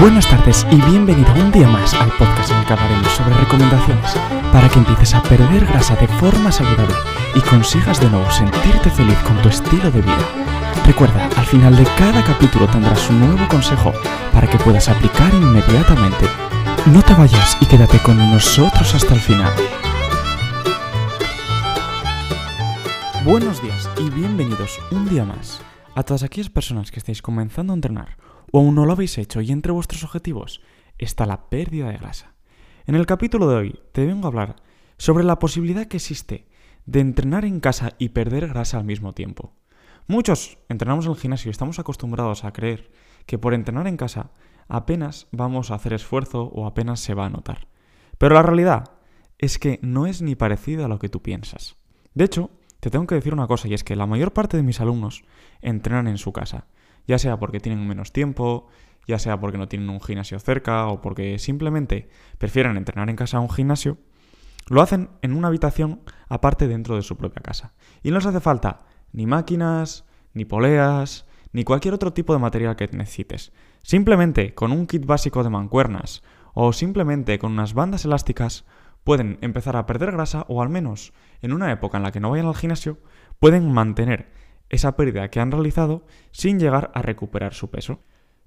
Buenas tardes y bienvenido un día más al podcast en el que hablaremos sobre recomendaciones para que empieces a perder grasa de forma saludable y consigas de nuevo sentirte feliz con tu estilo de vida. Recuerda, al final de cada capítulo tendrás un nuevo consejo para que puedas aplicar inmediatamente. No te vayas y quédate con nosotros hasta el final. Buenos días y bienvenidos un día más a todas aquellas personas que estáis comenzando a entrenar o aún no lo habéis hecho y entre vuestros objetivos está la pérdida de grasa. En el capítulo de hoy te vengo a hablar sobre la posibilidad que existe de entrenar en casa y perder grasa al mismo tiempo. Muchos entrenamos en el gimnasio y estamos acostumbrados a creer que por entrenar en casa apenas vamos a hacer esfuerzo o apenas se va a notar. Pero la realidad es que no es ni parecido a lo que tú piensas. De hecho, te tengo que decir una cosa y es que la mayor parte de mis alumnos entrenan en su casa ya sea porque tienen menos tiempo, ya sea porque no tienen un gimnasio cerca o porque simplemente prefieren entrenar en casa a un gimnasio, lo hacen en una habitación aparte dentro de su propia casa. Y no les hace falta ni máquinas, ni poleas, ni cualquier otro tipo de material que necesites. Simplemente con un kit básico de mancuernas o simplemente con unas bandas elásticas pueden empezar a perder grasa o al menos en una época en la que no vayan al gimnasio pueden mantener esa pérdida que han realizado sin llegar a recuperar su peso.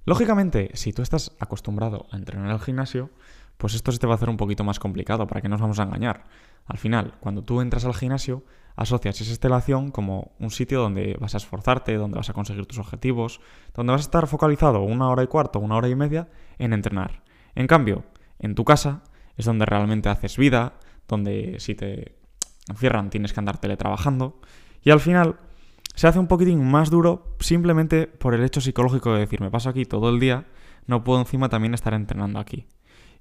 Lógicamente, si tú estás acostumbrado a entrenar al gimnasio, pues esto se te va a hacer un poquito más complicado, para que no nos vamos a engañar. Al final, cuando tú entras al gimnasio, asocias esa instalación como un sitio donde vas a esforzarte, donde vas a conseguir tus objetivos, donde vas a estar focalizado una hora y cuarto, una hora y media en entrenar. En cambio, en tu casa es donde realmente haces vida, donde si te encierran tienes que andar teletrabajando, y al final se hace un poquitín más duro simplemente por el hecho psicológico de decir, me paso aquí todo el día, no puedo encima también estar entrenando aquí.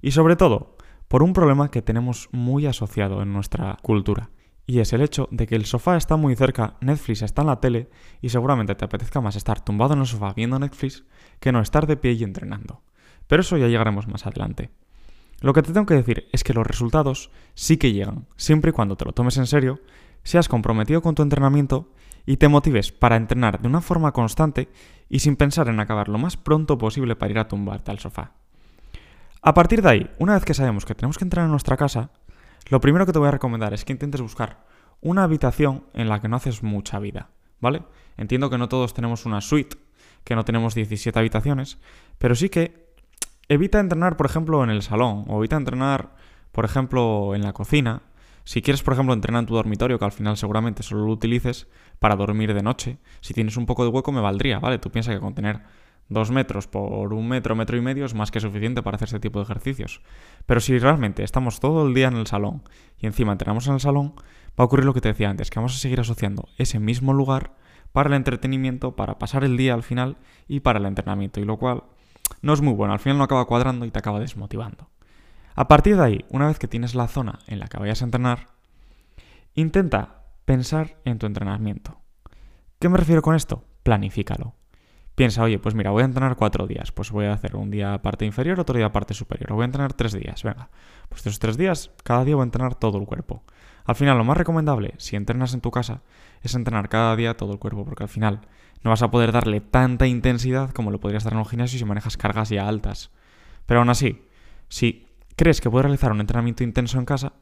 Y sobre todo, por un problema que tenemos muy asociado en nuestra cultura. Y es el hecho de que el sofá está muy cerca, Netflix está en la tele y seguramente te apetezca más estar tumbado en el sofá viendo Netflix que no estar de pie y entrenando. Pero eso ya llegaremos más adelante. Lo que te tengo que decir es que los resultados sí que llegan, siempre y cuando te lo tomes en serio, seas comprometido con tu entrenamiento y te motives para entrenar de una forma constante y sin pensar en acabar lo más pronto posible para ir a tumbarte al sofá. A partir de ahí, una vez que sabemos que tenemos que entrenar en nuestra casa, lo primero que te voy a recomendar es que intentes buscar una habitación en la que no haces mucha vida, ¿vale? Entiendo que no todos tenemos una suite, que no tenemos 17 habitaciones, pero sí que evita entrenar, por ejemplo, en el salón, o evita entrenar, por ejemplo, en la cocina, si quieres, por ejemplo, entrenar en tu dormitorio, que al final seguramente solo lo utilices para dormir de noche, si tienes un poco de hueco me valdría, ¿vale? Tú piensas que con tener dos metros por un metro, metro y medio es más que suficiente para hacer este tipo de ejercicios. Pero si realmente estamos todo el día en el salón y encima entrenamos en el salón, va a ocurrir lo que te decía antes, que vamos a seguir asociando ese mismo lugar para el entretenimiento, para pasar el día al final y para el entrenamiento, y lo cual no es muy bueno, al final no acaba cuadrando y te acaba desmotivando. A partir de ahí, una vez que tienes la zona en la que vayas a entrenar, intenta pensar en tu entrenamiento. ¿Qué me refiero con esto? Planifícalo. Piensa, oye, pues mira, voy a entrenar cuatro días, pues voy a hacer un día parte inferior, otro día parte superior, voy a entrenar tres días, venga, pues esos tres días, cada día voy a entrenar todo el cuerpo. Al final, lo más recomendable, si entrenas en tu casa, es entrenar cada día todo el cuerpo, porque al final no vas a poder darle tanta intensidad como lo podrías dar en un gimnasio si manejas cargas ya altas. Pero aún así, si crees que puedes realizar un entrenamiento intenso en casa,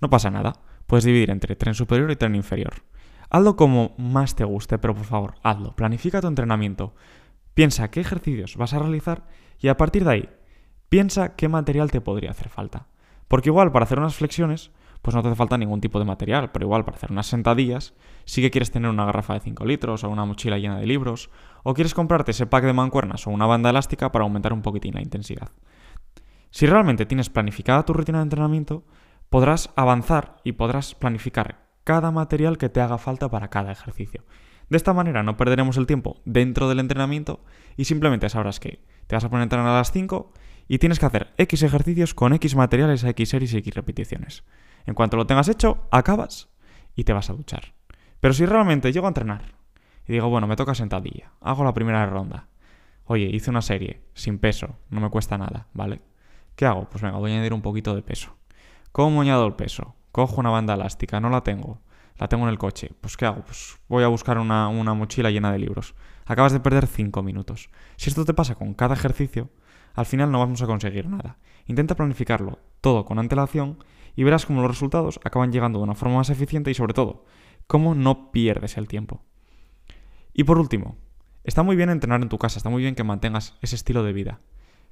no pasa nada. Puedes dividir entre tren superior y tren inferior. Hazlo como más te guste, pero por favor, hazlo. Planifica tu entrenamiento. Piensa qué ejercicios vas a realizar y a partir de ahí, piensa qué material te podría hacer falta. Porque igual para hacer unas flexiones, pues no te hace falta ningún tipo de material, pero igual para hacer unas sentadillas, sí que quieres tener una garrafa de 5 litros o una mochila llena de libros, o quieres comprarte ese pack de mancuernas o una banda elástica para aumentar un poquitín la intensidad. Si realmente tienes planificada tu rutina de entrenamiento, podrás avanzar y podrás planificar cada material que te haga falta para cada ejercicio. De esta manera no perderemos el tiempo dentro del entrenamiento y simplemente sabrás que te vas a poner a entrenar a las 5 y tienes que hacer X ejercicios con X materiales X series y X repeticiones. En cuanto lo tengas hecho, acabas y te vas a duchar. Pero si realmente llego a entrenar y digo, bueno, me toca sentadilla, hago la primera ronda. Oye, hice una serie, sin peso, no me cuesta nada, ¿vale? ¿Qué hago? Pues venga, voy a añadir un poquito de peso. ¿Cómo añado el peso? Cojo una banda elástica, no la tengo. La tengo en el coche. Pues ¿qué hago? Pues voy a buscar una, una mochila llena de libros. Acabas de perder 5 minutos. Si esto te pasa con cada ejercicio, al final no vamos a conseguir nada. Intenta planificarlo todo con antelación y verás cómo los resultados acaban llegando de una forma más eficiente y sobre todo, cómo no pierdes el tiempo. Y por último, está muy bien entrenar en tu casa, está muy bien que mantengas ese estilo de vida,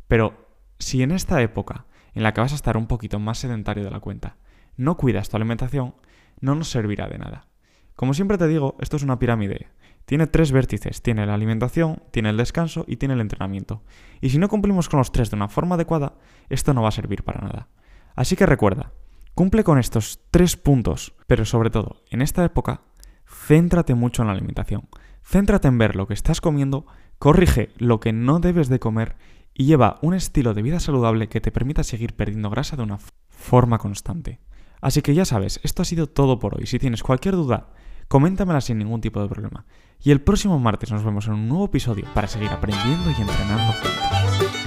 pero si en esta época en la que vas a estar un poquito más sedentario de la cuenta, no cuidas tu alimentación, no nos servirá de nada. Como siempre te digo, esto es una pirámide. Tiene tres vértices, tiene la alimentación, tiene el descanso y tiene el entrenamiento. Y si no cumplimos con los tres de una forma adecuada, esto no va a servir para nada. Así que recuerda, cumple con estos tres puntos, pero sobre todo, en esta época, céntrate mucho en la alimentación. Céntrate en ver lo que estás comiendo, corrige lo que no debes de comer y lleva un estilo de vida saludable que te permita seguir perdiendo grasa de una forma constante. Así que ya sabes, esto ha sido todo por hoy. Si tienes cualquier duda, coméntamela sin ningún tipo de problema. Y el próximo martes nos vemos en un nuevo episodio para seguir aprendiendo y entrenando juntos.